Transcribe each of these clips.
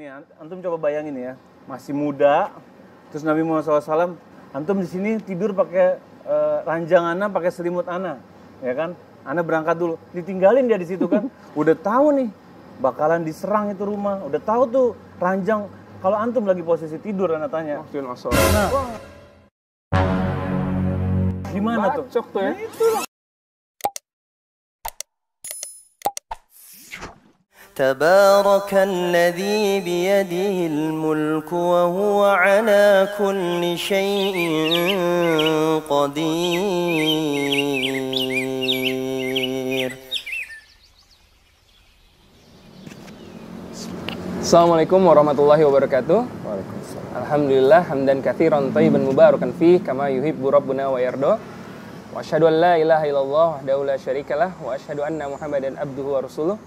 Nih, an- antum coba bayangin ya, masih muda, terus Nabi Muhammad SAW, antum di sini tidur pakai eh, ranjang ana, pakai selimut ana, ya kan? Ana berangkat dulu, ditinggalin dia di situ kan, udah tahu nih bakalan diserang itu rumah, udah tahu tuh ranjang. Kalau antum lagi posisi tidur, ana tanya, nah, gimana tuh? Bacok tuh ya. تبارك الذي بيده الملك وهو على كل شيء قدير Assalamualaikum warahmatullahi wabarakatuh. Alhamdulillah hamdan katsiran thayyiban mubarakan fi kama yuhibbu rabbuna wa yarda. Wa asyhadu an la ilaha illallah wahdahu la syarikalah wa asyhadu anna Muhammadan abduhu wa rasuluh.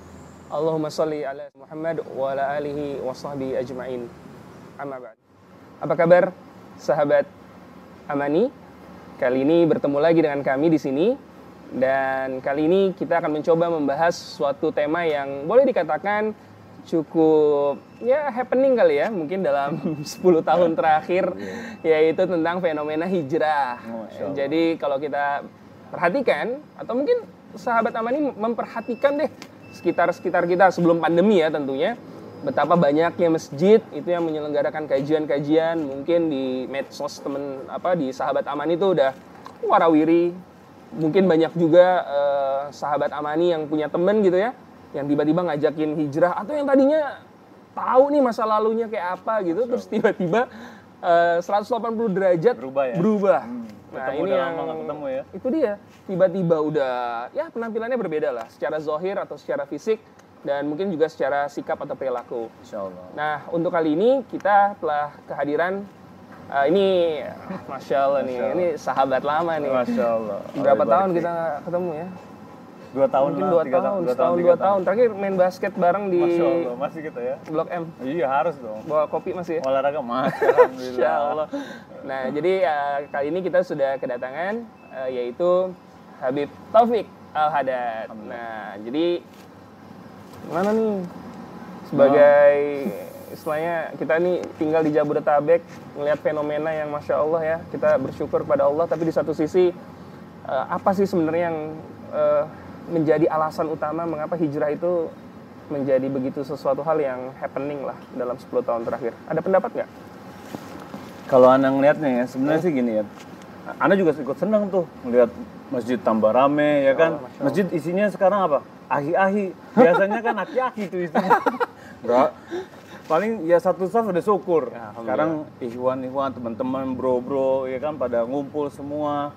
Allahumma shalli ala Muhammad wa ala alihi wa sahbihi ajmain. Amma ba'd. Apa kabar sahabat Amani? Kali ini bertemu lagi dengan kami di sini dan kali ini kita akan mencoba membahas suatu tema yang boleh dikatakan cukup ya happening kali ya mungkin dalam 10 tahun terakhir yaitu tentang fenomena hijrah. Jadi kalau kita perhatikan atau mungkin sahabat Amani memperhatikan deh sekitar-sekitar kita sebelum pandemi ya tentunya. Betapa banyaknya masjid itu yang menyelenggarakan kajian-kajian. Mungkin di medsos temen apa di sahabat Amani itu udah warawiri. Mungkin banyak juga eh, sahabat Amani yang punya temen gitu ya yang tiba-tiba ngajakin hijrah. Atau yang tadinya tahu nih masa lalunya kayak apa gitu terus tiba-tiba eh, 180 derajat Berubah ya? berubah. Nah, Ketemu ini udah yang lama ketemu ya? itu dia tiba-tiba udah ya penampilannya berbeda lah secara zohir atau secara fisik dan mungkin juga secara sikap atau perilaku. Insya Allah. Nah untuk kali ini kita telah kehadiran eh, ini masya Allah nih Masya Allah. ini sahabat lama nih. Masya Allah. Berapa Allah tahun kita ketemu ya? Dua tahun Mungkin dua tiga tahun, dua tiga dua tahun. Terakhir main basket bareng di Masya Allah, masih kita ya? Blok M. Iya harus dong. Bawa kopi masih ya? Olahraga masih. Insya Allah. Nah, jadi eh, kali ini kita sudah kedatangan eh, yaitu Habib Taufik Al Hadad. Nah, jadi mana nih sebagai istilahnya kita nih tinggal di Jabodetabek melihat fenomena yang masya Allah ya kita bersyukur pada Allah tapi di satu sisi eh, apa sih sebenarnya yang eh, menjadi alasan utama mengapa hijrah itu menjadi begitu sesuatu hal yang happening lah dalam 10 tahun terakhir ada pendapat nggak? Kalau anda ngelihatnya ya, sebenarnya sih gini ya. Anda juga ikut senang tuh melihat masjid tambah rame ya kan. Masya Allah. Masjid isinya sekarang apa? Ahi-ahi. Biasanya kan aki-aki tuh isinya. Enggak. Paling ya satu saf udah syukur. Ya. Sekarang ihwan-ihwan teman-teman bro-bro ya kan pada ngumpul semua.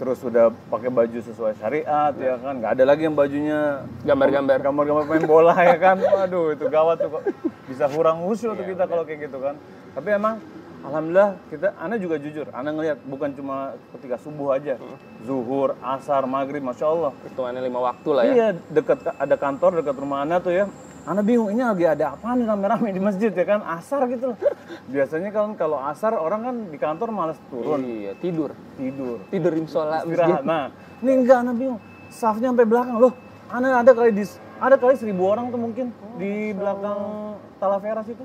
Terus udah pakai baju sesuai syariat ya kan. Nggak ada lagi yang bajunya Gambar-gambar. gambar-gambar main bola ya kan. Waduh itu gawat tuh kok. Bisa kurang khusyuk tuh kita kalau kayak gitu kan. Tapi emang alhamdulillah kita Anda juga jujur. Anda ngelihat bukan cuma ketika subuh aja. Zuhur, asar, maghrib, masya Allah. hitungannya lima waktu lah ya. Iya dekat ada kantor dekat rumah Anda tuh ya. Anda bingung ini lagi ada apa nih rame-rame di masjid ya kan asar gitu loh. Biasanya kan kalau asar orang kan di kantor malas turun Iya, tidur. tidur Tidur di musola istirahat. Nah, ini enggak Anda bingung. Safnya sampai belakang loh. Anda ada kali di ada kali seribu orang tuh mungkin di belakang Talavera situ.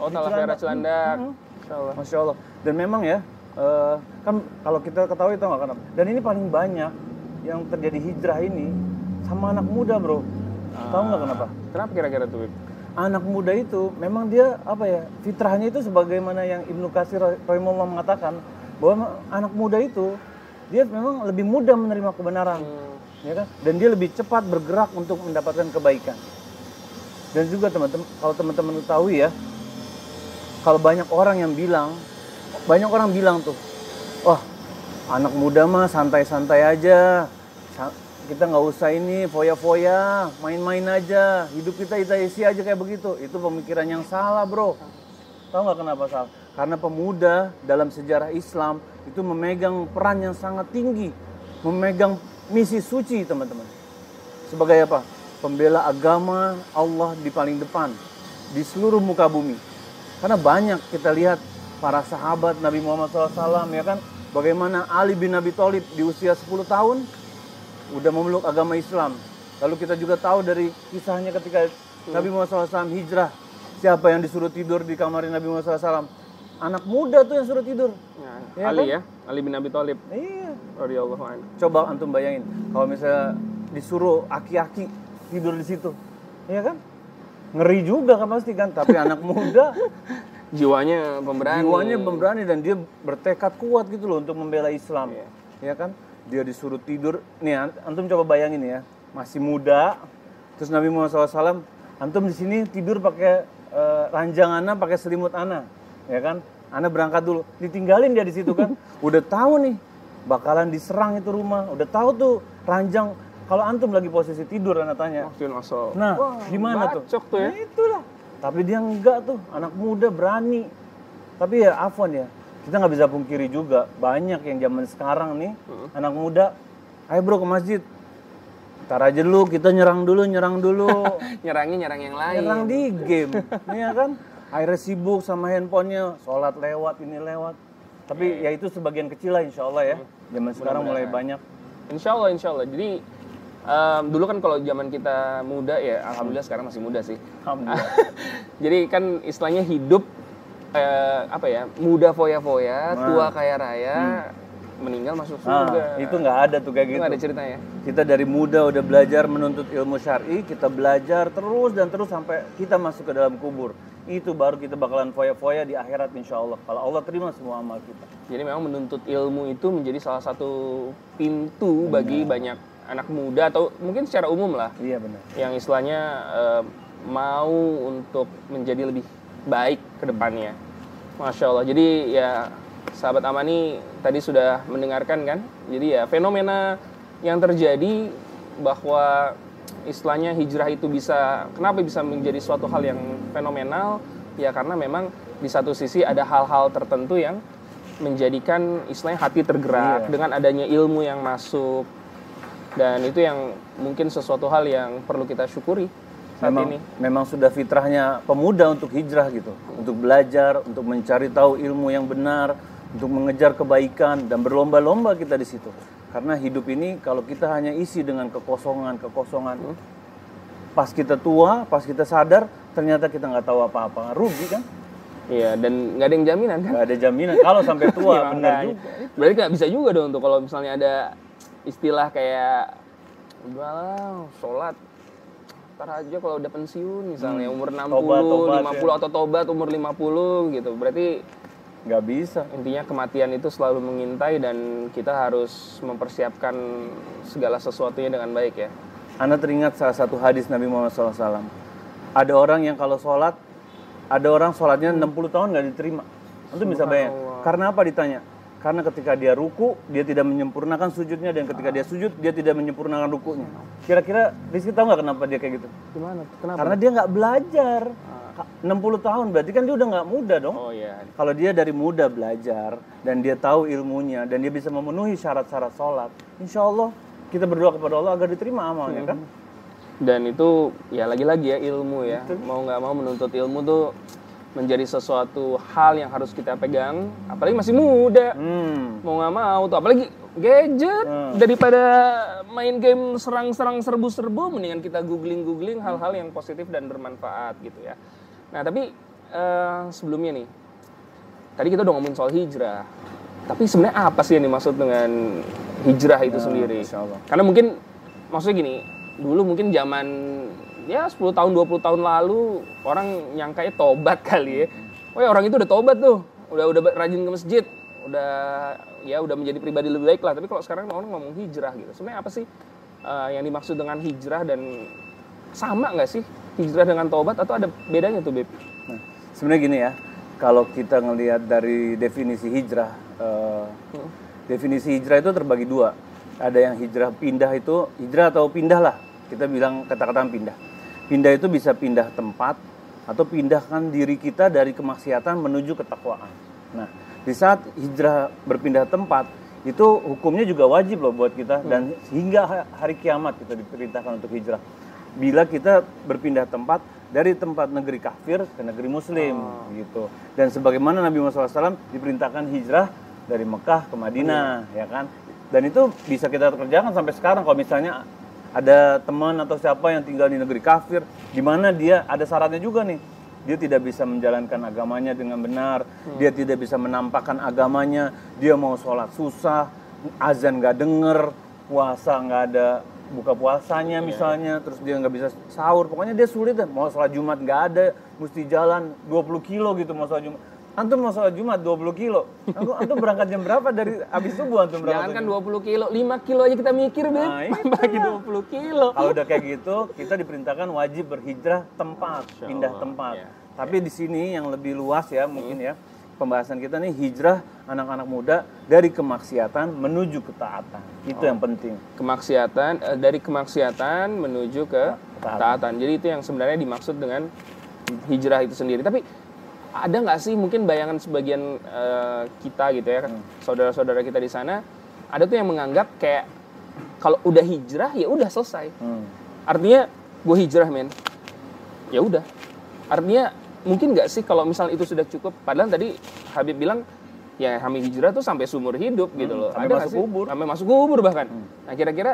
Oh, Di Talavera Cilandak. Allah. Masya Allah. Dan memang ya, eh, kan kalau kita ketahui tau nggak kenapa? Dan ini paling banyak yang terjadi hijrah ini sama anak muda bro. Tahu nggak kenapa? Kenapa kira-kira tuh? Anak muda itu memang dia apa ya fitrahnya itu sebagaimana yang Ibnu Katsir rahimahullah mengatakan bahwa anak muda itu dia memang lebih mudah menerima kebenaran, ya kan? Dan dia lebih cepat bergerak untuk mendapatkan kebaikan. Dan juga teman-teman, kalau teman-teman ketahui ya, kalau banyak orang yang bilang, banyak orang bilang tuh, wah anak muda mah santai-santai aja, kita nggak usah ini foya-foya, main-main aja, hidup kita kita isi aja kayak begitu. Itu pemikiran yang salah bro. Tahu nggak kenapa salah? Karena pemuda dalam sejarah Islam itu memegang peran yang sangat tinggi, memegang misi suci teman-teman. Sebagai apa? Pembela agama Allah di paling depan di seluruh muka bumi. Karena banyak kita lihat para sahabat Nabi Muhammad SAW ya kan, bagaimana Ali bin Abi Thalib di usia 10 tahun udah memeluk agama Islam. Lalu kita juga tahu dari kisahnya ketika Nabi Muhammad SAW hijrah siapa yang disuruh tidur di kamar Nabi Muhammad SAW? Anak muda tuh yang suruh tidur. Nah, Iya Ali kan? ya, Ali bin Abi Thalib Iya. radhiyallahu anhu. Coba antum bayangin kalau misalnya disuruh aki-aki tidur di situ, iya kan? Ngeri juga kan pasti kan. Tapi anak muda Jiwanya pemberani. jiwanya pemberani dan dia bertekad kuat gitu loh untuk membela Islam, Iya. ya kan? Dia disuruh tidur. Nih an- antum coba bayangin ya, masih muda, terus Nabi Muhammad SAW, antum di sini tidur pakai eh, ranjang ana, pakai selimut ana, ya kan? Ana berangkat dulu, ditinggalin dia di situ kan? Udah tahu nih bakalan diserang itu rumah, udah tahu tuh ranjang. Kalau antum lagi posisi tidur, ana tanya. Nah, gimana tuh? Tuh ya. Nah, itulah. Tapi dia enggak tuh, anak muda berani. Tapi ya afwan ya, kita nggak bisa pungkiri juga banyak yang zaman sekarang nih anak muda, ayo bro ke masjid. Ntar aja dulu, kita nyerang dulu, nyerang dulu. Nyerangnya nyerang yang lain. nyerang di game, ya kan? Akhirnya sibuk sama handphonenya, sholat lewat, ini lewat. Tapi ya itu sebagian kecil lah insya Allah ya. Zaman sekarang mulai banyak. Insya Allah, insya Allah. Jadi em, dulu kan kalau zaman kita muda ya, alhamdulillah sekarang masih muda sih. Alhamdulillah. Jadi kan istilahnya hidup eh, apa ya, muda foya-foya, tua kaya raya, meninggal masuk Nah, surga. itu nggak ada tuh kayak Itu gitu. nggak ada ceritanya. Kita dari muda udah belajar menuntut ilmu syar'i, kita belajar terus dan terus sampai kita masuk ke dalam kubur. Itu baru kita bakalan foya-foya di akhirat insya Allah. Kalau Allah terima semua amal kita. Jadi memang menuntut ilmu itu menjadi salah satu pintu bagi banyak anak muda atau mungkin secara umum lah Iya benar. yang istilahnya eh, mau untuk menjadi lebih baik ke depannya. Masya Allah. Jadi ya sahabat Amani tadi sudah mendengarkan kan. Jadi ya fenomena yang terjadi bahwa istilahnya hijrah itu bisa kenapa bisa menjadi suatu hal yang fenomenal ya karena memang di satu sisi ada hal-hal tertentu yang menjadikan istilahnya hati tergerak Iya. dengan adanya ilmu yang masuk dan itu yang mungkin sesuatu hal yang perlu kita syukuri saat Memang, ini. memang sudah fitrahnya pemuda untuk hijrah gitu, untuk belajar, untuk mencari tahu ilmu yang benar, untuk mengejar kebaikan dan berlomba-lomba kita di situ. Karena hidup ini kalau kita hanya isi dengan kekosongan-kekosongan, pas kita tua, pas kita sadar, ternyata kita nggak tahu apa-apa, rugi kan? Iya, dan nggak ada yang jaminan kan? Nggak ada jaminan kalau sampai tua, Iya, benar juga. Berarti nggak bisa juga dong tuh kalau misalnya ada istilah kayak udah lah, sholat ntar aja kalau udah pensiun misalnya umur 60, Hmm. Tobat, tobat, 50 atau tobat umur 50 gitu. Berarti Nggak bisa. intinya kematian itu selalu mengintai dan kita harus mempersiapkan segala sesuatunya dengan baik ya. Anda teringat salah satu hadis Nabi Muhammad SAW. Ada orang yang kalau sholat, ada orang sholatnya 60 tahun nggak diterima. Itu bisa bayang. Karena apa ditanya? Karena ketika dia ruku, dia tidak menyempurnakan sujudnya dan ketika dia sujud, dia tidak menyempurnakan rukunya. Kira-kira Rizky tahu nggak kenapa dia kayak gitu? Gimana? Kenapa? Karena dia nggak belajar. 60 tahun berarti kan dia udah nggak muda dong. Oh iya. Kalau dia dari muda belajar dan dia tahu ilmunya dan dia bisa memenuhi syarat-syarat sholat, insya Allah kita berdoa kepada Allah agar diterima amalnya kan? Dan itu ya lagi-lagi ya ilmu ya. Mau nggak mau menuntut ilmu tuh menjadi sesuatu hal yang harus kita pegang. Apalagi masih muda. Hmm. Mau nggak mau tuh. Apalagi gadget. Daripada main game serang-serang serbu-serbu. Mendingan kita googling-googling hal-hal yang positif dan bermanfaat gitu ya. Nah tapi eh, sebelumnya nih. Tadi kita udah ngomongin soal hijrah. Tapi sebenarnya apa sih yang dimaksud dengan hijrah itu sendiri? Insya Allah. Karena mungkin maksudnya gini, dulu mungkin zaman ya 10 tahun 20 tahun lalu orang nyangkanya tobat kali ya. Wah, orang itu udah tobat tuh. Udah udah rajin ke masjid, udah ya udah menjadi pribadi lebih baik lah. Tapi kalau sekarang orang ngomong hijrah gitu. Sebenarnya apa sih eh, yang dimaksud dengan hijrah dan sama nggak sih hijrah dengan tobat atau ada bedanya tuh, Beb? Nah, sebenarnya gini ya, kalau kita ngelihat dari definisi hijrah, eh, definisi hijrah itu terbagi dua. Ada yang hijrah pindah itu, hijrah atau pindah lah, kita bilang kata-kata pindah. Pindah itu bisa pindah tempat atau pindahkan diri kita dari kemaksiatan menuju ketakwaan. Nah, di saat hijrah berpindah tempat, itu hukumnya juga wajib loh buat kita dan hingga ha- hari kiamat kita diperintahkan untuk hijrah. Bila kita berpindah tempat dari tempat negeri kafir ke negeri muslim gitu. Dan sebagaimana Nabi Muhammad SAW diperintahkan hijrah dari Mekah ke Madinah, ya kan? Dan itu bisa kita kerjakan sampai sekarang kalau misalnya ada teman atau siapa yang tinggal di negeri kafir, di mana dia ada syaratnya juga nih. dia tidak bisa menjalankan agamanya dengan benar, Hmm. dia tidak bisa menampakkan agamanya, dia mau sholat susah, azan nggak denger, puasa nggak ada buka puasanya Iya. misalnya, terus dia nggak bisa sahur, pokoknya dia sulit deh. Mau sholat Jumat nggak ada, mesti jalan 20 kilo gitu mau sholat Jumat. Antum mau sholat Jumat 20 kilo, antum, antum berangkat jam berapa dari habis subuh antum berangkat? Jangan kan 20 kilo, 5 kilo aja kita mikir, Beb. Nah. Bagi 20 kilo. Kalau udah kayak gitu, kita diperintahkan wajib berhijrah tempat, pindah tempat. Iya. Tapi di sini yang lebih luas ya mungkin ya pembahasan kita nih hijrah anak-anak muda dari kemaksiatan menuju ketaatan. Itu Oh. yang penting. Kemaksiatan eh, dari kemaksiatan menuju ke Taatan. taatan. Jadi itu yang sebenarnya dimaksud dengan hijrah itu sendiri. Tapi ada nggak sih mungkin bayangan sebagian eh, kita gitu ya, Hmm. saudara-saudara kita di sana, ada tuh yang menganggap kayak kalau udah hijrah ya udah selesai. Hmm. Artinya gue hijrah men, ya udah. Artinya mungkin nggak sih kalau misalnya itu sudah cukup. Padahal tadi Habib bilang ya kami hijrah tuh sampai seumur hidup gitu loh. Hmm, sampai Ada masuk sih? kubur. Hmm. Sampai masuk kubur bahkan. Nah kira-kira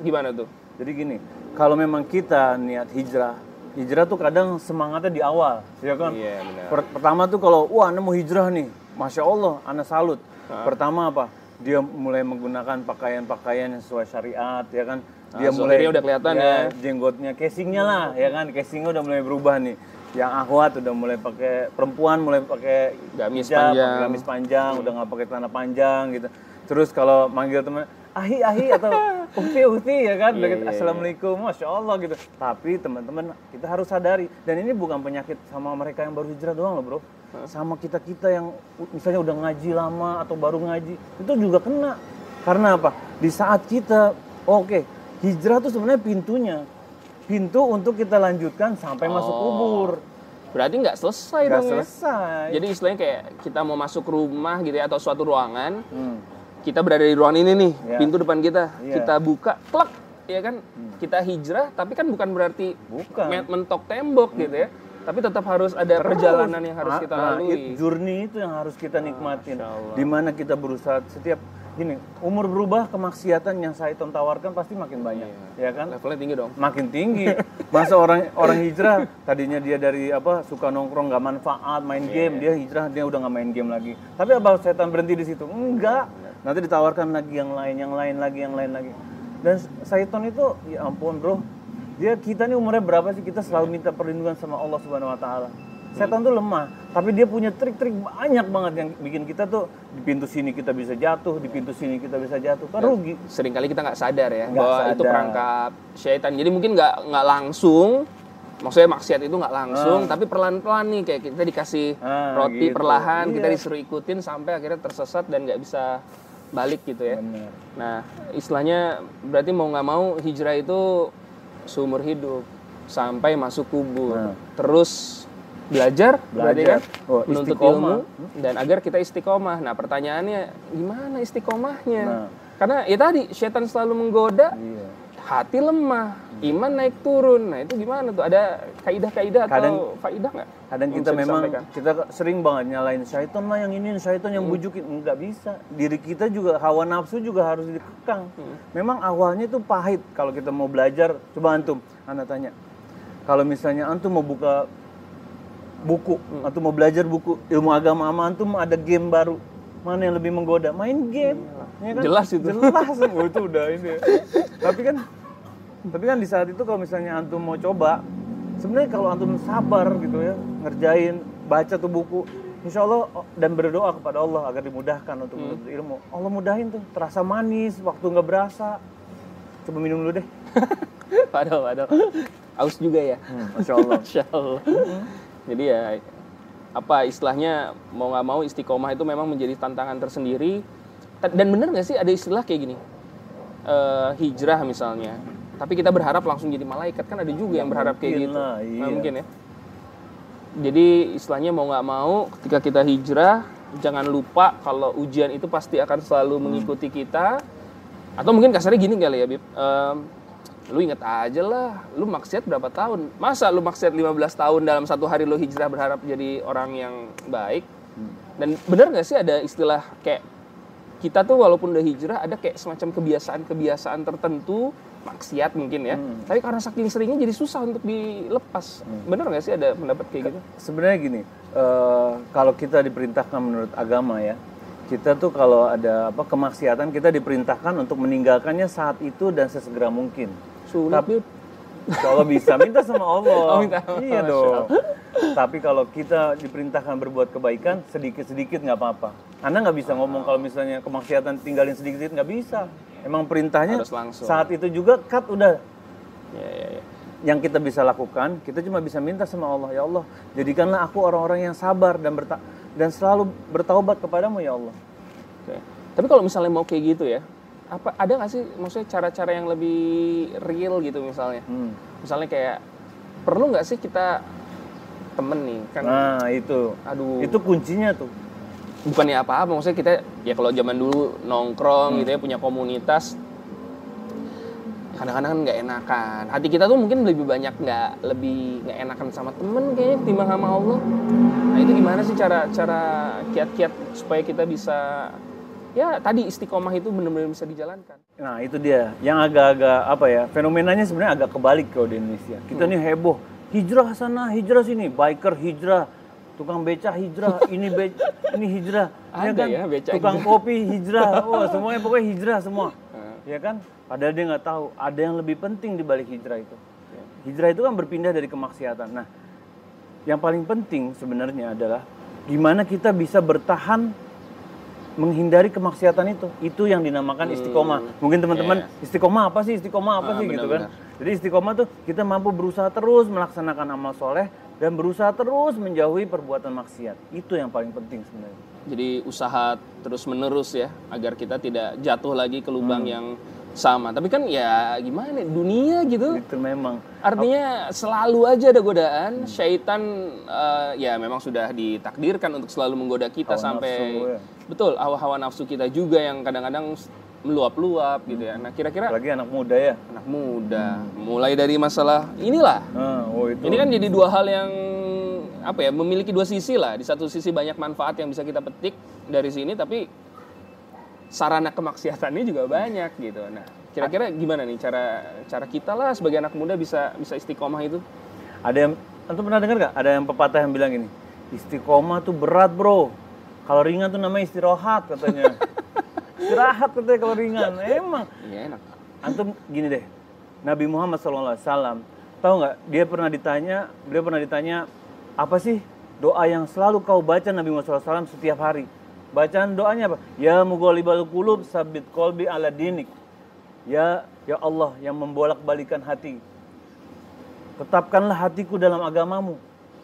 gimana tuh? Jadi gini, kalau memang kita niat hijrah, hijrah tuh kadang semangatnya di awal, ya kan? Iya benar. Per- pertama tuh kalau wah anda mau hijrah nih, masya Allah, anda salut. Pertama apa? Dia mulai menggunakan pakaian-pakaian yang sesuai syariat, ya kan? Dia Ah, zohirnya udah kelihatan ya. Jenggotnya, casingnya lah, ya kan? Casingnya udah mulai berubah nih. Yang akhwat udah mulai pakai perempuan mulai pakai Gamis hijab, panjang. gamis panjang, udah nggak pakai celana panjang gitu. Terus kalau manggil teman, ahi ahi atau ukti ukti ya kan, Iya, Udah gitu, iya, assalamualaikum, masya Allah gitu. Tapi teman-teman kita harus sadari dan ini bukan penyakit sama mereka yang baru hijrah doang loh bro, sama kita kita yang misalnya udah ngaji lama atau baru ngaji itu juga kena. Karena apa? Di saat kita, oke, hijrah tuh sebenarnya pintunya, pintu untuk kita lanjutkan sampai masuk Oh. kubur. Berarti nggak selesai Gak dong ya? selesai. Jadi istilahnya kayak kita mau masuk rumah gitu ya atau suatu ruangan, Hmm. Kita berada di ruangan ini nih, Ya. pintu depan kita, Iya. kita buka, plek, ya kan? Kita hijrah, tapi kan bukan berarti Bukan. men- mentok tembok gitu ya. Tapi tetap harus ada perjalanan yang harus Ah, kita ah, lalui. it- journey itu yang harus kita nikmatin. Di mana kita berusaha setiap gini, umur berubah kemaksiatan yang saya tawarkan pasti makin banyak, ya kan? Levelnya tinggi dong. Makin tinggi. Masa orang orang hijrah tadinya dia dari apa suka nongkrong nggak manfaat main game dia hijrah dia udah nggak main game lagi. Tapi apa setan berhenti di situ? Enggak. Nanti ditawarkan lagi yang lain, yang lain lagi, yang lain lagi. Dan Saiton itu ya ampun bro, dia kita nih umurnya berapa sih kita selalu minta perlindungan sama Allah Subhanahu Wa Taala. Setan tuh lemah, tapi dia punya trik-trik banyak banget yang bikin kita tuh di pintu sini kita bisa jatuh, di pintu sini kita bisa jatuh, kan rugi. Seringkali kita nggak sadar ya Nggak bahwa itu sadar. perangkap syaitan. Jadi mungkin nggak nggak langsung, maksudnya maksiat itu nggak langsung, tapi perlahan-pelan nih kayak kita dikasih Ah, roti gitu. perlahan, kita Iya. disuruh ikutin sampai akhirnya tersesat dan nggak bisa balik gitu ya. Bener. Nah, istilahnya berarti mau nggak mau hijrah itu seumur hidup sampai masuk kubur. Nah. Terus belajar, berarti Belajar. kan Oh, menuntut istiqomah. ilmu dan agar kita istiqomah. Nah, pertanyaannya gimana istiqomahnya? Nah. Karena ya tadi setan selalu menggoda, Iya. Hati lemah, iman naik turun. Nah, itu gimana tuh? Ada kaidah-kaidah atau Kadang- faidah nggak? Kadang kita memang disampaikan? kita sering banget nyalain syaitan lah yang ini, syaitan yang bujukin. Enggak bisa. Diri kita juga hawa nafsu juga harus dikekang. Memang awalnya itu pahit kalau kita mau belajar. Coba antum, anda tanya. Kalau misalnya antum mau buka buku, antum mau belajar buku ilmu agama antum ada game baru. Mana yang lebih menggoda? Main game. Ya kan? Jelas itu. Jelas. Oh, itu udah ini. ya. Tapi kan tapi kan di saat itu kalau misalnya antum mau coba, sebenarnya kalau antum sabar gitu ya, ngerjain, baca tuh buku, insya Allah dan berdoa kepada Allah agar dimudahkan untuk menuntut ilmu. Allah mudahin tuh, terasa manis, waktu nggak berasa. Coba minum dulu deh. Waduh, waduh. Aus juga ya. Masya Allah. Masya Allah. Jadi ya apa istilahnya mau nggak mau istiqomah itu memang menjadi tantangan tersendiri. Dan bener nggak sih ada istilah kayak gini? Eh, hijrah misalnya. Tapi kita berharap langsung jadi malaikat kan ada juga yang berharap kayak gitu. lah, iya. mungkin ya. Jadi istilahnya mau nggak mau ketika kita hijrah jangan lupa kalau ujian itu pasti akan selalu mengikuti kita. Atau mungkin kasarnya gini kali ya Bib. Em, lu inget aja lah, lu maksiat berapa tahun? Masa lu maksiat 15 tahun dalam satu hari lu hijrah berharap jadi orang yang baik? Dan bener nggak sih ada istilah kayak kita tuh walaupun udah hijrah ada kayak semacam kebiasaan-kebiasaan tertentu maksiat mungkin ya. Tapi karena saking seringnya jadi susah untuk dilepas. Bener nggak sih ada pendapat kayak gitu? Sebenarnya gini, eh, kalau kita diperintahkan menurut agama ya, kita tuh kalau ada apa kemaksiatan kita diperintahkan untuk meninggalkannya saat itu dan sesegera mungkin. Sulit. Tapi kalau bisa minta sama Allah. Oh, minta. Iya Masya dong. Tapi kalau kita diperintahkan berbuat kebaikan sedikit-sedikit nggak apa-apa. Anda nggak bisa ngomong kalau misalnya kemaksiatan tinggalin sedikit-sedikit nggak bisa. Emang perintahnya Harus langsung. saat itu juga cut udah Ya, ya, ya. yang kita bisa lakukan, kita cuma bisa minta sama Allah, ya Allah, jadikanlah aku orang-orang yang sabar dan berta dan selalu bertaubat kepadamu ya Allah. Oke. Tapi kalau misalnya mau kayak gitu ya, apa ada nggak sih maksudnya cara-cara yang lebih real gitu misalnya? Hmm. Misalnya kayak perlu nggak sih kita temen nih kan? Nah itu, Aduh. itu kuncinya tuh. bukannya apa-apa maksudnya kita ya kalau zaman dulu nongkrong gitu ya punya komunitas kadang-kadang kan nggak enakan hati kita tuh mungkin lebih banyak nggak lebih nggak enakan sama temen kayaknya ketimbang sama Allah nah itu gimana sih cara cara kiat-kiat supaya kita bisa ya tadi istiqomah itu benar-benar bisa dijalankan. Nah itu dia, yang agak-agak apa ya, fenomenanya sebenarnya agak kebalik kalau di Indonesia. Kita nih heboh, hijrah sana, hijrah sini, biker hijrah, tukang beca hijrah, ini be ini hijrah, Ada ya, beca tukang hijrah. kopi hijrah, oh semuanya pokoknya hijrah semua, ya kan? Padahal dia nggak tahu, ada yang lebih penting di balik hijrah itu. Hijrah itu kan berpindah dari kemaksiatan. Nah, yang paling penting sebenarnya adalah gimana kita bisa bertahan menghindari kemaksiatan itu. Itu yang dinamakan istiqomah. Mungkin teman-teman istiqomah apa sih? Istiqomah apa Hmm. Ah, sih gitu kan? benar-benar. Jadi istiqomah tuh kita mampu berusaha terus melaksanakan amal soleh dan berusaha terus menjauhi perbuatan maksiat. Itu yang paling penting sebenarnya. jadi usaha terus menerus ya agar kita tidak jatuh lagi ke lubang Hmm. yang sama tapi kan ya gimana dunia gitu Itu memang Artinya selalu aja ada godaan, syaitan eh, ya memang sudah ditakdirkan untuk selalu menggoda kita Hawa sampai nafsu, ya. Betul hawa-hawa nafsu kita juga yang kadang-kadang meluap-luap gitu ya. Nah kira-kira apalagi anak muda ya. anak muda, mulai dari masalah inilah. Nah, oh itu. Ini kan jadi dua hal yang apa ya memiliki dua sisi lah. Di satu sisi banyak manfaat yang bisa kita petik dari sini, tapi sarana kemaksiatannya juga banyak gitu. Nah kira-kira gimana nih cara cara kita lah sebagai anak muda bisa bisa istiqomah itu? Ada yang antum pernah dengar gak? Ada yang pepatah yang bilang gini, istiqomah tuh berat bro. Kalau ringan tuh namanya istirahat katanya. istirahat katanya kalau ringan. Emang. Iya enak. Antum gini deh, Nabi Muhammad SAW, tahu nggak? Dia pernah ditanya, beliau pernah ditanya, apa sih doa yang selalu kau baca Nabi Muhammad SAW setiap hari? Bacaan doanya apa? Ya mughalibal qulub sabit kolbi ala dinik. Ya, ya Allah yang membolak-balikan hati. Tetapkanlah hatiku dalam agamamu.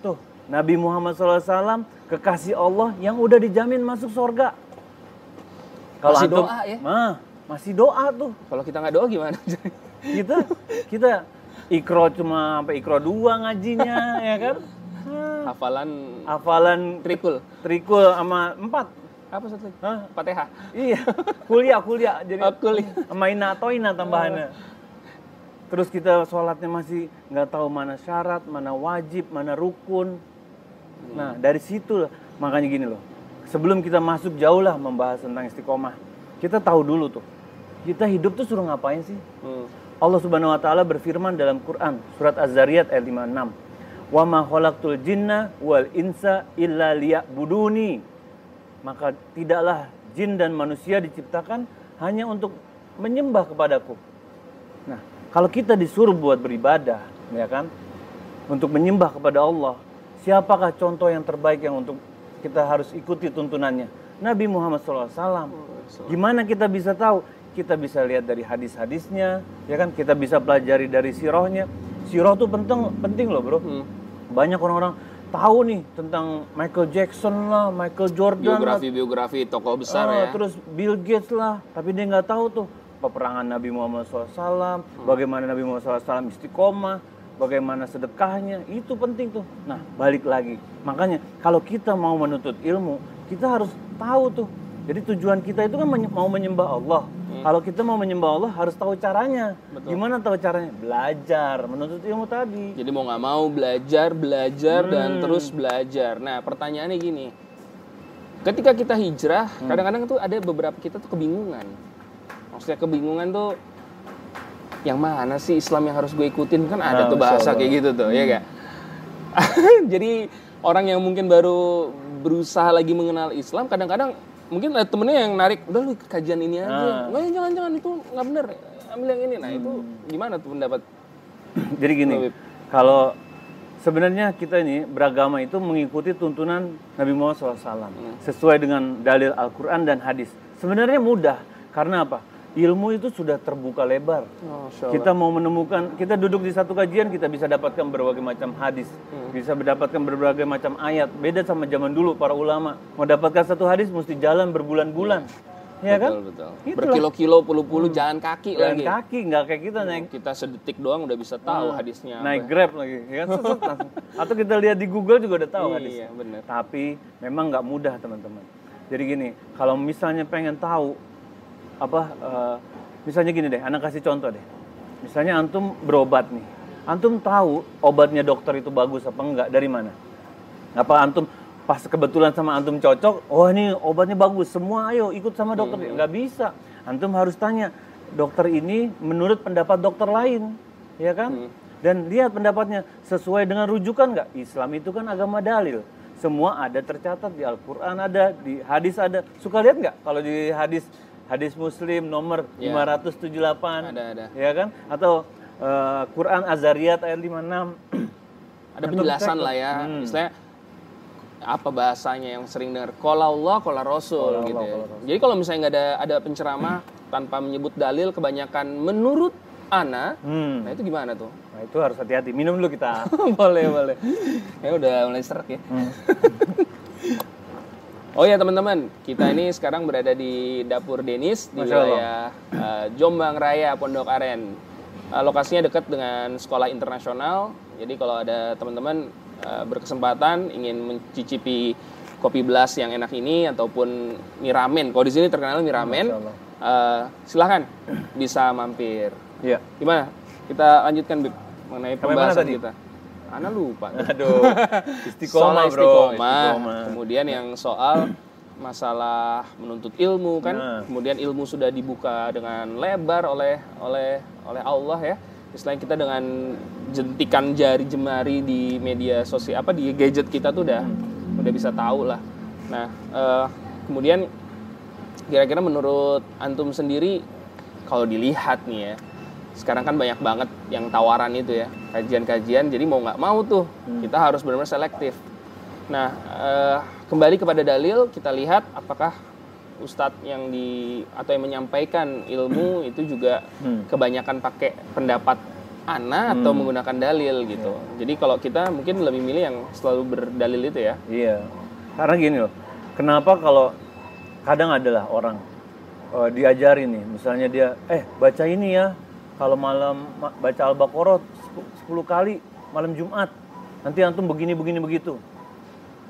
Tuh, Nabi Muhammad SAW, kekasih Allah yang udah dijamin masuk surga. Masih antum- doa ya? Mah, masih doa tuh Kalau kita nggak doa gimana? kita kita ikro cuma sampai ikro dua ngajinya ya kan Hah, Hafalan hafalan trikul. trikul sama empat Apa satu lagi? Hah? Fatihah. iya kuliah kuliah jadi Oh, kuliah. sama ina atau ina tambahannya terus kita sholatnya masih nggak tahu mana syarat mana wajib mana rukun nah dari situ makanya gini loh sebelum kita masuk jauh lah membahas tentang istiqomah kita tahu dulu tuh kita hidup tuh suruh ngapain sih Hmm. Allah Subhanahu wa taala berfirman dalam Quran surat Az-Zariyat ayat 56. Wa ma khalaqtul jinna wal insa illa liya'buduni. Maka tidaklah jin dan manusia diciptakan hanya untuk menyembah kepadaku. Nah, kalau kita disuruh buat beribadah, ya kan? Untuk menyembah kepada Allah, siapakah contoh yang terbaik yang untuk kita harus ikuti tuntunannya? Nabi Muhammad SAW. Gimana kita bisa tahu? Kita bisa lihat dari hadis-hadisnya, ya kan? Kita bisa pelajari dari sirohnya. Siroh tuh penting, penting loh bro. Hmm. Banyak orang-orang tahu nih tentang Michael Jackson lah, Michael Jordan lah, Biografi-biografi tokoh besar Ah, ya. Terus Bill Gates lah, tapi dia nggak tahu tuh peperangan Nabi Muhammad SAW, bagaimana Nabi Muhammad SAW istiqomah, bagaimana sedekahnya, itu penting tuh. Nah, balik lagi. Makanya kalau kita mau menuntut ilmu, kita harus tahu tuh. Jadi tujuan kita itu kan menye- mau menyembah Allah. Kalau kita mau menyembah Allah harus tahu caranya. Gimana tahu caranya? Belajar, menuntut ilmu tadi. Jadi mau nggak mau belajar, belajar dan Hmm. terus belajar. Nah pertanyaannya gini, ketika kita hijrah, Hmm. kadang-kadang tuh ada beberapa kita tuh kebingungan. Maksudnya kebingungan tuh yang mana sih Islam yang harus gue ikutin kan ada Nah, tuh bahasa kayak gitu tuh, ya gak? Jadi orang yang mungkin baru berusaha lagi mengenal Islam, kadang-kadang mungkin ada temennya yang narik, udah lu kajian ini aja. Ah. Nggak, jangan-jangan itu nggak bener, ambil yang ini. Nah itu gimana tuh pendapat? Jadi gini, kalau sebenarnya kita ini beragama itu mengikuti tuntunan Nabi Muhammad SAW sesuai dengan dalil Al-Quran dan hadis. Sebenarnya mudah, karena apa? Ilmu itu sudah terbuka lebar. Kita mau menemukan, kita duduk di satu kajian, kita bisa dapatkan berbagai macam hadis, bisa mendapatkan berbagai macam ayat. Beda sama zaman dulu para ulama, mau dapatkan satu hadis mesti jalan berbulan-bulan, ya kan? Betul betul. Itulah. Berkilo-kilo, puluh-puluh, jalan kaki Jalan lagi. kaki, nggak kayak kita naik Kita sedetik doang udah bisa tahu hadisnya. apa. naik grab lagi ya kan atau kita lihat di Google juga udah tahu Iya, hadisnya bener. tapi memang nggak mudah teman-teman jadi gini kalau misalnya pengen tahu apa eh, misalnya gini deh anak kasih contoh deh. Misalnya antum berobat nih. Antum tahu obatnya dokter itu bagus apa enggak dari mana? Apa antum pas kebetulan sama antum cocok oh ini obatnya bagus semua ayo ikut sama dokter. Nggak bisa. Antum harus tanya dokter ini menurut pendapat dokter lain. Ya kan? Dan lihat pendapatnya sesuai dengan rujukan nggak? Islam itu kan agama dalil. Semua ada tercatat di Al-Quran ada di hadis ada. Suka lihat nggak kalau di hadis hadis Muslim nomor Ya. 578 Ada, ada. ya kan atau eh, Quran Azariyat ayat 56 Ada penjelasan lah ya. Hmm. Istilahnya apa bahasanya yang sering dengar? Qala Allah, qala Rasul Qala gitu Allah, ya. Rasul. Jadi kalau misalnya nggak ada ada penceramah tanpa menyebut dalil kebanyakan menurut ana, Hmm. nah itu gimana tuh? Nah itu harus hati-hati. Minum dulu kita. boleh, boleh. Ya udah mulai serak ya. Hmm. Oh ya teman-teman, kita ini sekarang berada di dapur Denis di Masya wilayah eh, Jombang Raya, Pondok Aren. Eh, lokasinya dekat dengan sekolah internasional. Jadi kalau ada teman-teman eh, berkesempatan ingin mencicipi kopi belas yang enak ini ataupun mie ramen. Kalau di sini terkenal mie ramen, eh, silahkan bisa mampir. Iya. Gimana? Kita lanjutkan Bib mengenai pembahasan tadi? kita. Ana lupa. Aduh. Istiqomah, bro. istiqomah. Istiqomah. Kemudian yang soal masalah menuntut ilmu kan. Nah. Kemudian ilmu sudah dibuka dengan lebar oleh oleh oleh Allah ya. Istilahnya kita dengan jentikan jari jemari di media sosial apa di gadget kita tuh udah udah bisa tahu lah. Nah, eh, kemudian kira-kira menurut antum sendiri kalau dilihat nih ya sekarang kan banyak banget yang tawaran itu ya kajian-kajian jadi mau nggak mau tuh kita harus benar-benar selektif nah eh, kembali kepada dalil kita lihat apakah ustadz yang di atau yang menyampaikan ilmu itu juga Hmm. kebanyakan pakai pendapat ana atau menggunakan dalil gitu jadi kalau kita mungkin lebih milih yang selalu berdalil itu ya Iya. Karena gini loh. Kenapa kalau kadang adalah orang eh, diajarin nih, misalnya dia eh baca ini ya. Kalau malam ma- baca Al-Baqarah 10 kali malam Jumat. Nanti antum begini begini begitu.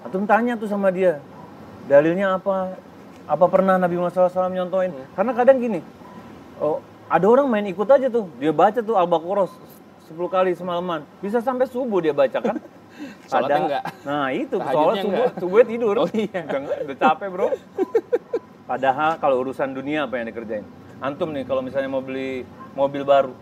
Antum tanya tuh sama dia. Dalilnya apa? Apa pernah Nabi Muhammad SAW nyontoin? Karena kadang gini. Oh, ada orang main ikut aja tuh. Dia baca tuh Al-Baqarah 10 kali semalaman. Bisa sampai subuh dia baca kan? Sholatnya Ada- enggak? Nah itu soalnya subuh, subuh tidur. Oh, iya. Udah, udah capek bro. Padahal kalau urusan dunia apa yang dikerjain? Antum nih kalau misalnya mau beli mobil baru,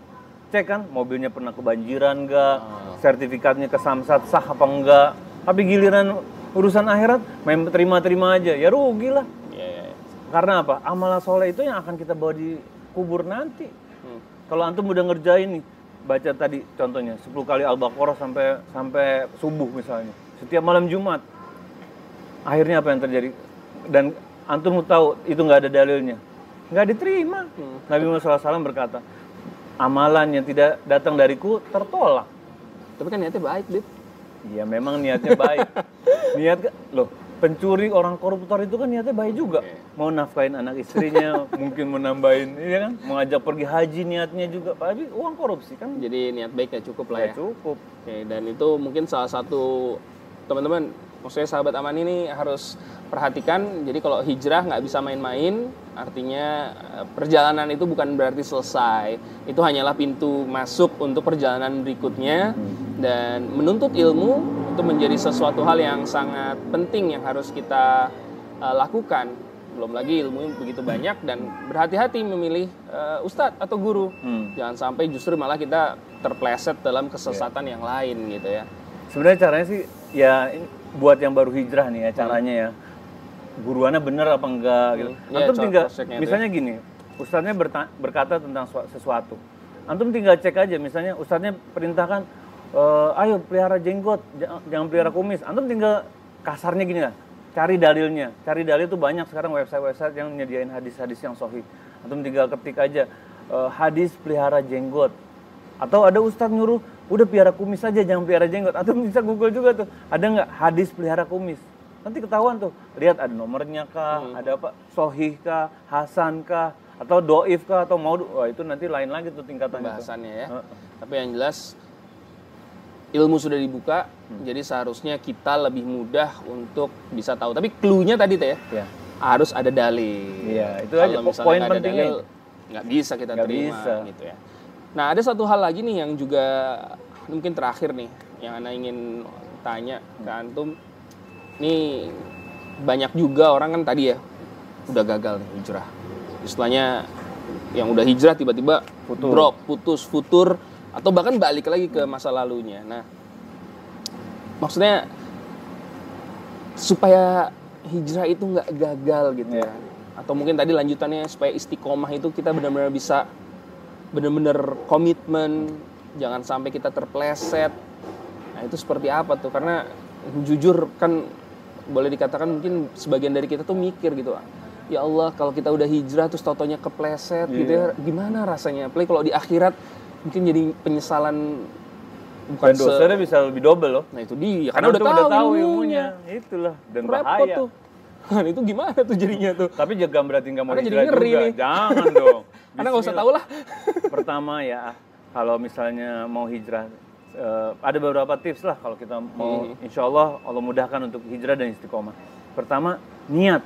cek kan mobilnya pernah kebanjiran enggak, Ah. sertifikatnya ke Samsat sah apa enggak. Tapi giliran urusan akhirat main terima-terima aja, ya rugi lah. Iya, iya, iya. Karena apa? Amal soleh itu yang akan kita bawa di kubur nanti. Hmm. Kalau antum udah ngerjain nih, baca tadi contohnya 10 kali Al-Baqarah sampai sampai subuh misalnya. Setiap malam Jumat. Akhirnya apa yang terjadi? Dan antum tahu itu nggak ada dalilnya. Nggak diterima. Nabi Muhammad SAW berkata, amalan yang tidak datang dariku tertolak. tapi kan niatnya baik Bib Iya memang niatnya baik. Niat loh pencuri orang koruptor itu kan niatnya baik juga. Mau nafkahin anak istrinya, mungkin menambahin, iya kan? Mengajak pergi haji niatnya juga, tapi uang korupsi kan jadi niat baik ya cukup lah ya nggak cukup. Oke, dan itu mungkin salah satu teman-teman, maksudnya sahabat aman ini harus perhatikan. Jadi kalau hijrah nggak bisa main-main, artinya eh, perjalanan itu bukan berarti selesai. Itu hanyalah pintu masuk untuk perjalanan berikutnya. Dan menuntut ilmu itu menjadi sesuatu hal yang sangat penting yang harus kita eh, lakukan. Belum lagi ilmu begitu banyak dan berhati-hati memilih eh, ustadz atau guru. Hmm. Jangan sampai justru malah kita terpleset dalam kesesatan yang lain gitu ya. Sebenarnya caranya sih ya ini buat yang baru hijrah nih ya caranya ya. Guruannya bener apa enggak gitu. Hmm. Iya, Antum tinggal cross-checknya itu misalnya gini, ustadznya berkata tentang sua- sesuatu. Antum tinggal cek aja misalnya ustadznya perintahkan "Eh, ayo pelihara jenggot, jangan, pelihara kumis. Antum tinggal kasarnya gini lah. Cari dalilnya. Cari dalil itu banyak sekarang website-website yang nyediain hadis-hadis yang sahih. Antum tinggal ketik aja "Eh, hadis pelihara jenggot. Atau ada ustadz nyuruh, udah pelihara kumis aja, jangan pelihara jenggot. Atau bisa Google juga tuh, ada nggak hadis pelihara kumis? Nanti ketahuan tuh, lihat ada nomornya kah, ada apa, sohih kah, hasan kah, atau doif kah, atau mau, wah itu nanti lain lagi tuh tingkatannya. Bahasannya ya. Heeh. Tapi yang jelas ilmu sudah dibuka, jadi seharusnya kita lebih mudah untuk bisa tahu. Tapi clue-nya tadi teh ya, Ya. harus ada dalil. Iya, itu aja, Kalau misalnya poin pentingnya nggak bisa kita Nggak terima bisa. gitu ya. Nah, ada satu hal lagi nih yang juga mungkin terakhir nih yang Anda ingin tanya ke antum. Nih banyak juga orang kan tadi ya udah gagal nih hijrah. Istilahnya yang udah hijrah tiba-tiba Futur. drop, putus, futur atau bahkan balik lagi ke masa lalunya. Nah, maksudnya supaya hijrah itu nggak gagal gitu ya. Atau mungkin tadi lanjutannya supaya istiqomah itu kita benar-benar bisa benar-benar komitmen, jangan sampai kita terpleset. Nah, itu seperti apa tuh? Karena jujur kan boleh dikatakan mungkin sebagian dari kita tuh mikir gitu. Ya Allah, kalau kita udah hijrah terus totonya kepleset gitu ya, gimana rasanya? Apalagi kalau di akhirat mungkin jadi penyesalan bukan Dan se- dosanya bisa lebih double loh. Nah, itu dia. Karena, udah antum tahu, ilmunya. ilmunya. Itulah, dan Repot bahaya. tuh. Nah, itu gimana tuh jadinya tuh? Tapi jangan berarti nggak mau jadi hijrah juga. nih. Jangan dong. Karena nggak usah tahu lah. Pertama ya, kalau misalnya mau hijrah, eh, ada beberapa tips lah kalau kita mau, Hmm. insya Allah Allah mudahkan untuk hijrah dan istiqomah. Pertama, niat.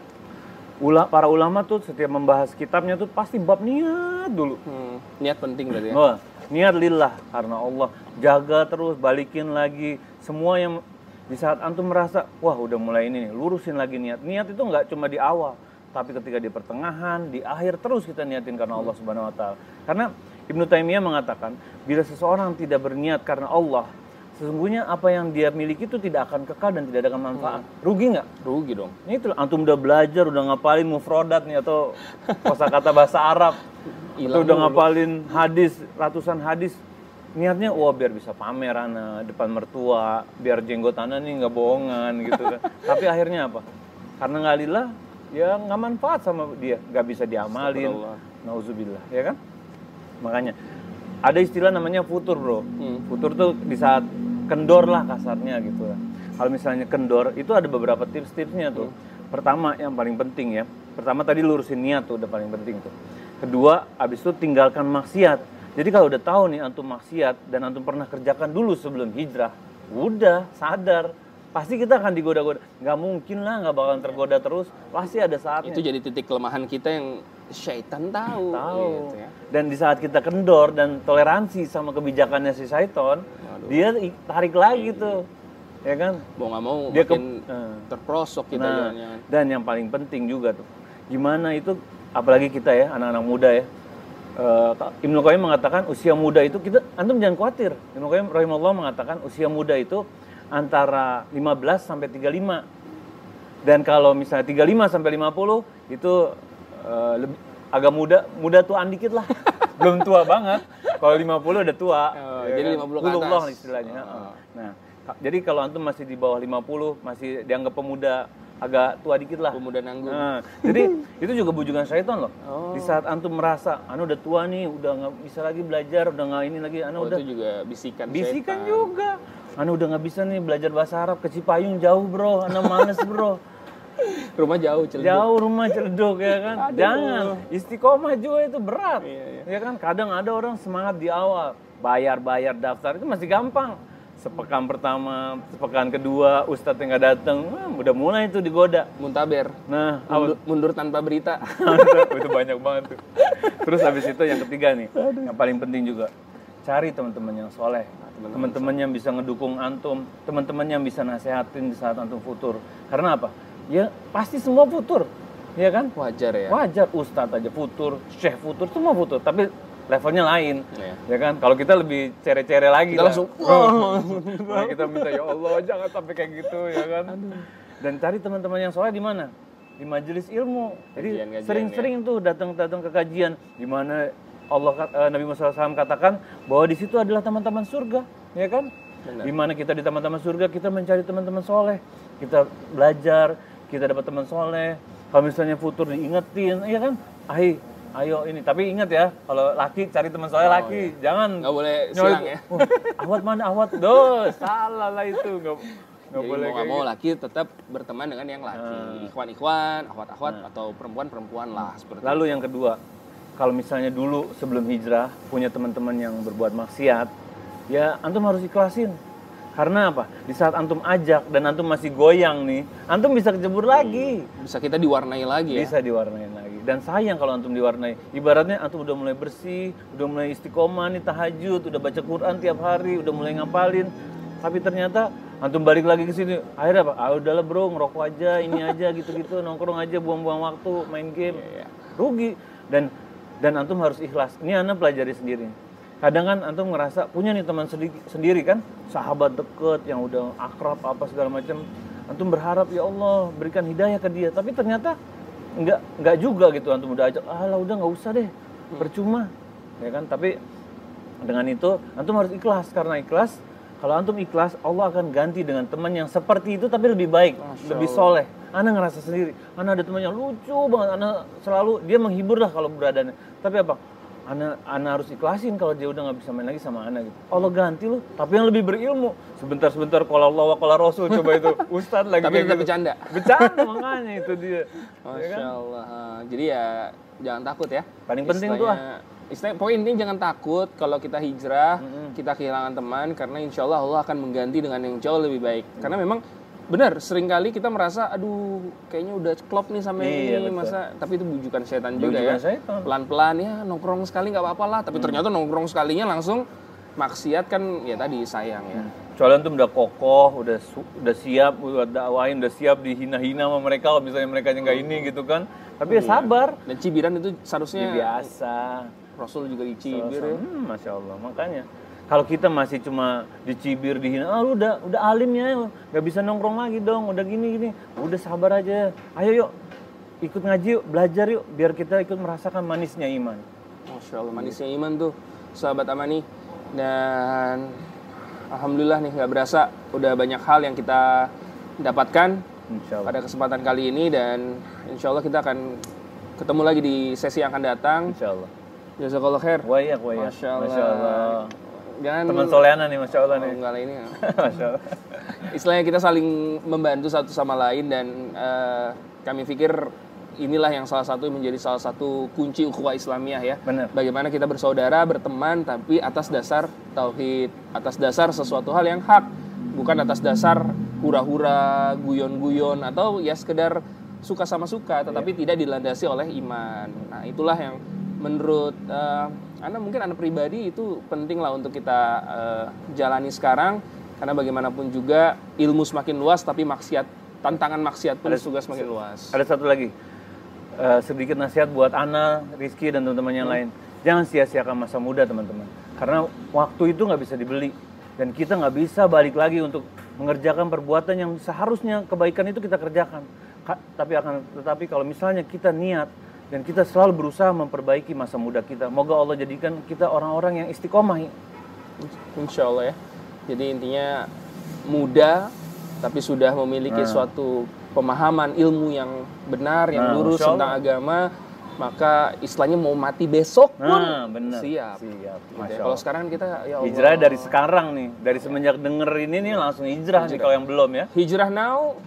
Ula, para ulama tuh setiap membahas kitabnya tuh pasti bab niat dulu. Hmm, niat penting berarti ya. Wah, niat lillah karena Allah. Jaga terus, balikin lagi. Semua yang di saat antum merasa, wah udah mulai ini nih, lurusin lagi niat. Niat itu nggak cuma di awal, tapi ketika di pertengahan, di akhir terus kita niatin karena Allah Subhanahu Wa Taala. Karena Ibnu Taimiyah mengatakan, bila seseorang tidak berniat karena Allah, sesungguhnya apa yang dia miliki itu tidak akan kekal dan tidak ada manfaat. Rugi nggak? Rugi dong. Ini itu antum udah belajar, udah ngapalin mufrodat nih atau kosakata bahasa Arab. Atau udah ngapalin hadis, ratusan hadis. Niatnya wah biar bisa pamer ana depan mertua, biar jenggot ana nih nggak bohongan gitu kan. Tapi akhirnya apa? Karena nggak lillah, ya nggak manfaat sama dia, nggak bisa diamalin. Nauzubillah, ya kan? Makanya ada istilah namanya futur bro. Hmm. Futur tuh di saat kendor lah kasarnya gitu lah. Kalau misalnya kendor itu ada beberapa tips-tipsnya tuh. Pertama yang paling penting ya. Pertama tadi lurusin niat tuh udah paling penting tuh. Kedua abis itu tinggalkan maksiat. Jadi kalau udah tahu nih antum maksiat dan antum pernah kerjakan dulu sebelum hijrah, udah sadar pasti kita akan digoda-goda. Nggak mungkin lah nggak bakalan tergoda terus. Pasti ada saatnya. Itu jadi titik kelemahan kita yang syaitan tahu. tahu. gitu ya. Dan di saat kita kendor dan toleransi sama kebijakannya si Saiton, dia tarik lagi tuh. Ya kan? Mau nggak mau Dia ke- makin eh. terprosok kita Nah, dan yang paling penting juga tuh, gimana itu apalagi kita ya, anak-anak muda ya. Eh, Ibnu Qayyim mengatakan usia muda itu kita antum jangan khawatir. Ibnu Qayyim rahimahullah mengatakan usia muda itu antara 15 sampai 35. Dan kalau misalnya 35 sampai 50 itu eh, lebih agak muda, muda tuaan dikit lah. Belum tua banget. Kalau 50 udah tua. Oh, ya jadi kan? 50 ke atas. istilahnya. Oh. Nah, ka- jadi kalau antum masih di bawah 50, masih dianggap pemuda agak tua dikit lah. Pemuda nanggung. Nah, jadi itu juga bujukan syaitan loh. Oh. Di saat antum merasa, anu udah tua nih, udah nggak bisa lagi belajar, udah nggak ini lagi, anu Oh, udah itu juga bisikan bisikan syaitan. juga. Anu udah nggak bisa nih belajar bahasa Arab ke Cipayung jauh bro, anu males bro. Rumah jauh, celeduk. Jauh rumah celeduk ya kan. Aduh. Jangan. Istiqomah juga itu berat. Iya, iya. Ya kan kadang ada orang semangat di awal, bayar-bayar daftar itu masih gampang. Sepekan pertama, sepekan kedua, ustadz yang nggak datang, wah, udah mulai itu digoda. Muntaber. Nah, Mundur, mundur tanpa berita. Itu banyak banget tuh. Terus habis itu yang ketiga nih, yang paling penting juga cari teman-teman yang soleh, teman-teman yang bisa ngedukung antum, teman-teman yang bisa nasehatin di saat antum futur. Karena apa? ya pasti semua futur. Ya kan? Wajar ya. Wajar ustadz aja futur, syekh futur, semua futur, tapi levelnya lain. Iya. Ya kan? Kalau kita lebih cere-cere lagi Kita lah. langsung, Nah, kita minta ya Allah jangan sampai kayak gitu ya kan. Dan cari teman-teman yang soleh di mana? Di majelis ilmu. Jadi sering-sering tuh datang-datang ke kajian di mana Allah eh, Nabi Muhammad SAW katakan bahwa di situ adalah teman-teman surga, ya kan? Di mana kita di teman-teman surga kita mencari teman-teman soleh, kita belajar, kita dapat teman soleh. Kalau misalnya futur diingetin, ya kan? Ayo, ayo ini. Tapi ingat ya, kalau laki cari teman soleh laki, jangan Nggak boleh silang ya. Wah, awat mana awat? Duh, salah lah itu. Nggak, nggak boleh mau mau gitu. laki tetap berteman dengan yang laki. Ikhwan-ikhwan, akhwat-akhwat atau perempuan-perempuan lah seperti itu. Lalu yang kedua, kalau misalnya dulu sebelum hijrah punya teman-teman yang berbuat maksiat, ya antum harus ikhlasin. Karena apa? Di saat antum ajak dan antum masih goyang nih, antum bisa kejebur lagi. Bisa kita diwarnai lagi ya. Bisa diwarnain lagi. Dan sayang kalau antum diwarnai. Ibaratnya antum udah mulai bersih, udah mulai istiqomah nih tahajud, udah baca Quran tiap hari, udah mulai ngapalin. Tapi ternyata antum balik lagi ke sini. Akhirnya apa? Ah udahlah bro, ngerokok aja, ini aja gitu-gitu, nongkrong aja, buang-buang waktu, main game. Rugi. Dan dan antum harus ikhlas. Ini anak pelajari sendiri. Kadang kan antum ngerasa punya nih teman sendiri, sendiri kan, sahabat deket yang udah akrab apa segala macam. Antum berharap ya Allah berikan hidayah ke dia, tapi ternyata nggak nggak juga gitu antum udah ajak, ah lah udah nggak usah deh, percuma, ya kan? Tapi dengan itu antum harus ikhlas karena ikhlas. Kalau antum ikhlas, Allah akan ganti dengan teman yang seperti itu tapi lebih baik, lebih soleh. Ana ngerasa sendiri, Ana ada teman yang lucu banget, Ana selalu dia menghibur lah kalau beradanya. Tapi apa? Ana, Ana harus ikhlasin kalau dia udah nggak bisa main lagi sama Ana gitu. Allah ganti lu, tapi yang lebih berilmu. Sebentar-sebentar kalau Allah wa qala Rasul coba itu Ustadz lagi Tapi kayak tetap gitu. bercanda. Bercanda makanya itu dia. Ya Masya kan? Allah. Jadi ya jangan takut ya. Paling penting tuh ah. Istilahnya poin ini jangan takut kalau kita hijrah, kita kehilangan teman karena insya Allah Allah akan mengganti dengan yang jauh lebih baik. Karena memang benar sering kali kita merasa aduh kayaknya udah klop nih sama yang Iya, ini betul. masa tapi itu bujukan setan juga Bujukan ya. setan. Pelan-pelan ya nongkrong sekali nggak apa-apa lah, Hmm. tapi ternyata nongkrong sekalinya langsung maksiat kan ya tadi sayang ya. Soalnya tuh udah kokoh, udah su- udah siap buat dakwain, udah siap dihina-hina sama mereka kalau misalnya mereka nggak ini gitu kan. Tapi ya sabar. Dan cibiran itu Ya, seharusnya biasa. Rasul juga dicibir ya. Hmm, Masya Allah. Makanya kalau kita masih cuma dicibir, dihina, ah lu udah udah alim ya, nggak bisa nongkrong lagi dong, udah gini gini, udah sabar aja. Ayo yuk, ikut ngaji yuk, belajar yuk, biar kita ikut merasakan manisnya iman. Masya Allah manisnya iman tuh sahabat Amani dan Alhamdulillah nih nggak berasa udah banyak hal yang kita dapatkan pada kesempatan kali ini dan Insya Allah kita akan ketemu lagi di sesi yang akan datang. Insya Allah. Jazakallah khair. Wayak, wayak. Masya Allah. Masya Allah. Jangan Teman soleana nih, Masya Allah Oh, nih. enggak lah ini. Masya Allah. Istilahnya kita saling membantu satu sama lain dan eh, kami pikir inilah yang salah satu menjadi salah satu kunci ukhuwah Islamiyah ya. Benar. Bagaimana kita bersaudara, berteman tapi atas dasar tauhid, atas dasar sesuatu hal yang hak, bukan atas dasar hura-hura, guyon-guyon atau ya sekedar suka sama suka tetapi tidak dilandasi oleh iman. Nah, itulah yang menurut eh, anda mungkin Anda pribadi itu penting lah untuk kita eh, jalani sekarang karena bagaimanapun juga ilmu semakin luas tapi maksiat tantangan maksiat pun juga semakin luas. Ada satu lagi, Eh, sedikit nasihat buat Ana, Rizky, dan teman-teman yang lain. Jangan sia-siakan masa muda teman-teman. Karena waktu itu nggak bisa dibeli. Dan kita nggak bisa balik lagi untuk mengerjakan perbuatan yang seharusnya kebaikan itu kita kerjakan. Ka- tapi akan tetapi kalau misalnya kita niat dan kita selalu berusaha memperbaiki masa muda kita, moga Allah jadikan kita orang-orang yang istiqomah. Insya Allah ya. Jadi intinya muda tapi sudah memiliki suatu pemahaman ilmu yang benar, yang Nah, lurus tentang agama, maka istilahnya mau mati besok pun Nah, benar. siap. Siap. Gitu Masya ya. Kalau sekarang kita ya Allah. Hijrah dari sekarang nih, dari semenjak denger ini nih langsung hijrah, nih kalau yang belum ya. Hijrah now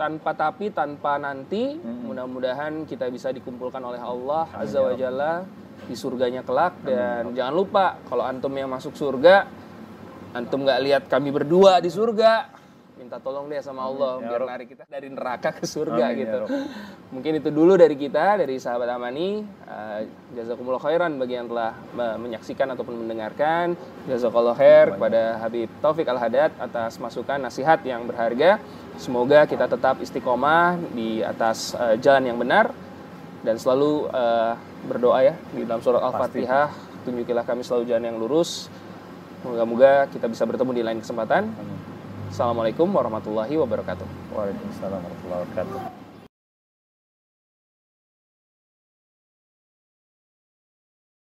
tanpa tapi tanpa nanti mudah-mudahan kita bisa dikumpulkan oleh Allah Azza wa Jalla di surganya kelak dan jangan lupa kalau antum yang masuk surga antum nggak lihat kami berdua di surga minta tolong deh sama Allah Ya biar narik kita dari neraka ke surga Amin, ya gitu. Rob. Mungkin itu dulu dari kita dari sahabat Amani. Uh, jazakumullah khairan bagi yang telah menyaksikan ataupun mendengarkan. Jazakallah khair kepada Habib Taufik Al Haddad atas masukan nasihat yang berharga. Semoga kita tetap istiqomah di atas uh, jalan yang benar dan selalu uh, berdoa ya di dalam surat Al-Fatihah tunjukilah kami selalu jalan yang lurus. Moga-moga kita bisa bertemu di lain kesempatan. Assalamualaikum warahmatullahi wabarakatuh. Waalaikumsalam warahmatullahi wabarakatuh.